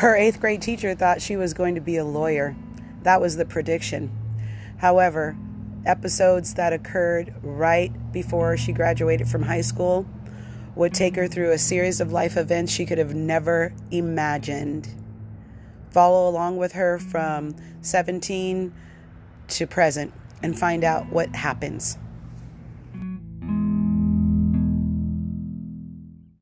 Her eighth grade teacher thought she was going to be a lawyer. That was the prediction. However, episodes that occurred right before she graduated from high school would take her through a series of life events she could have never imagined. Follow along with her from 17 to present and find out what happens.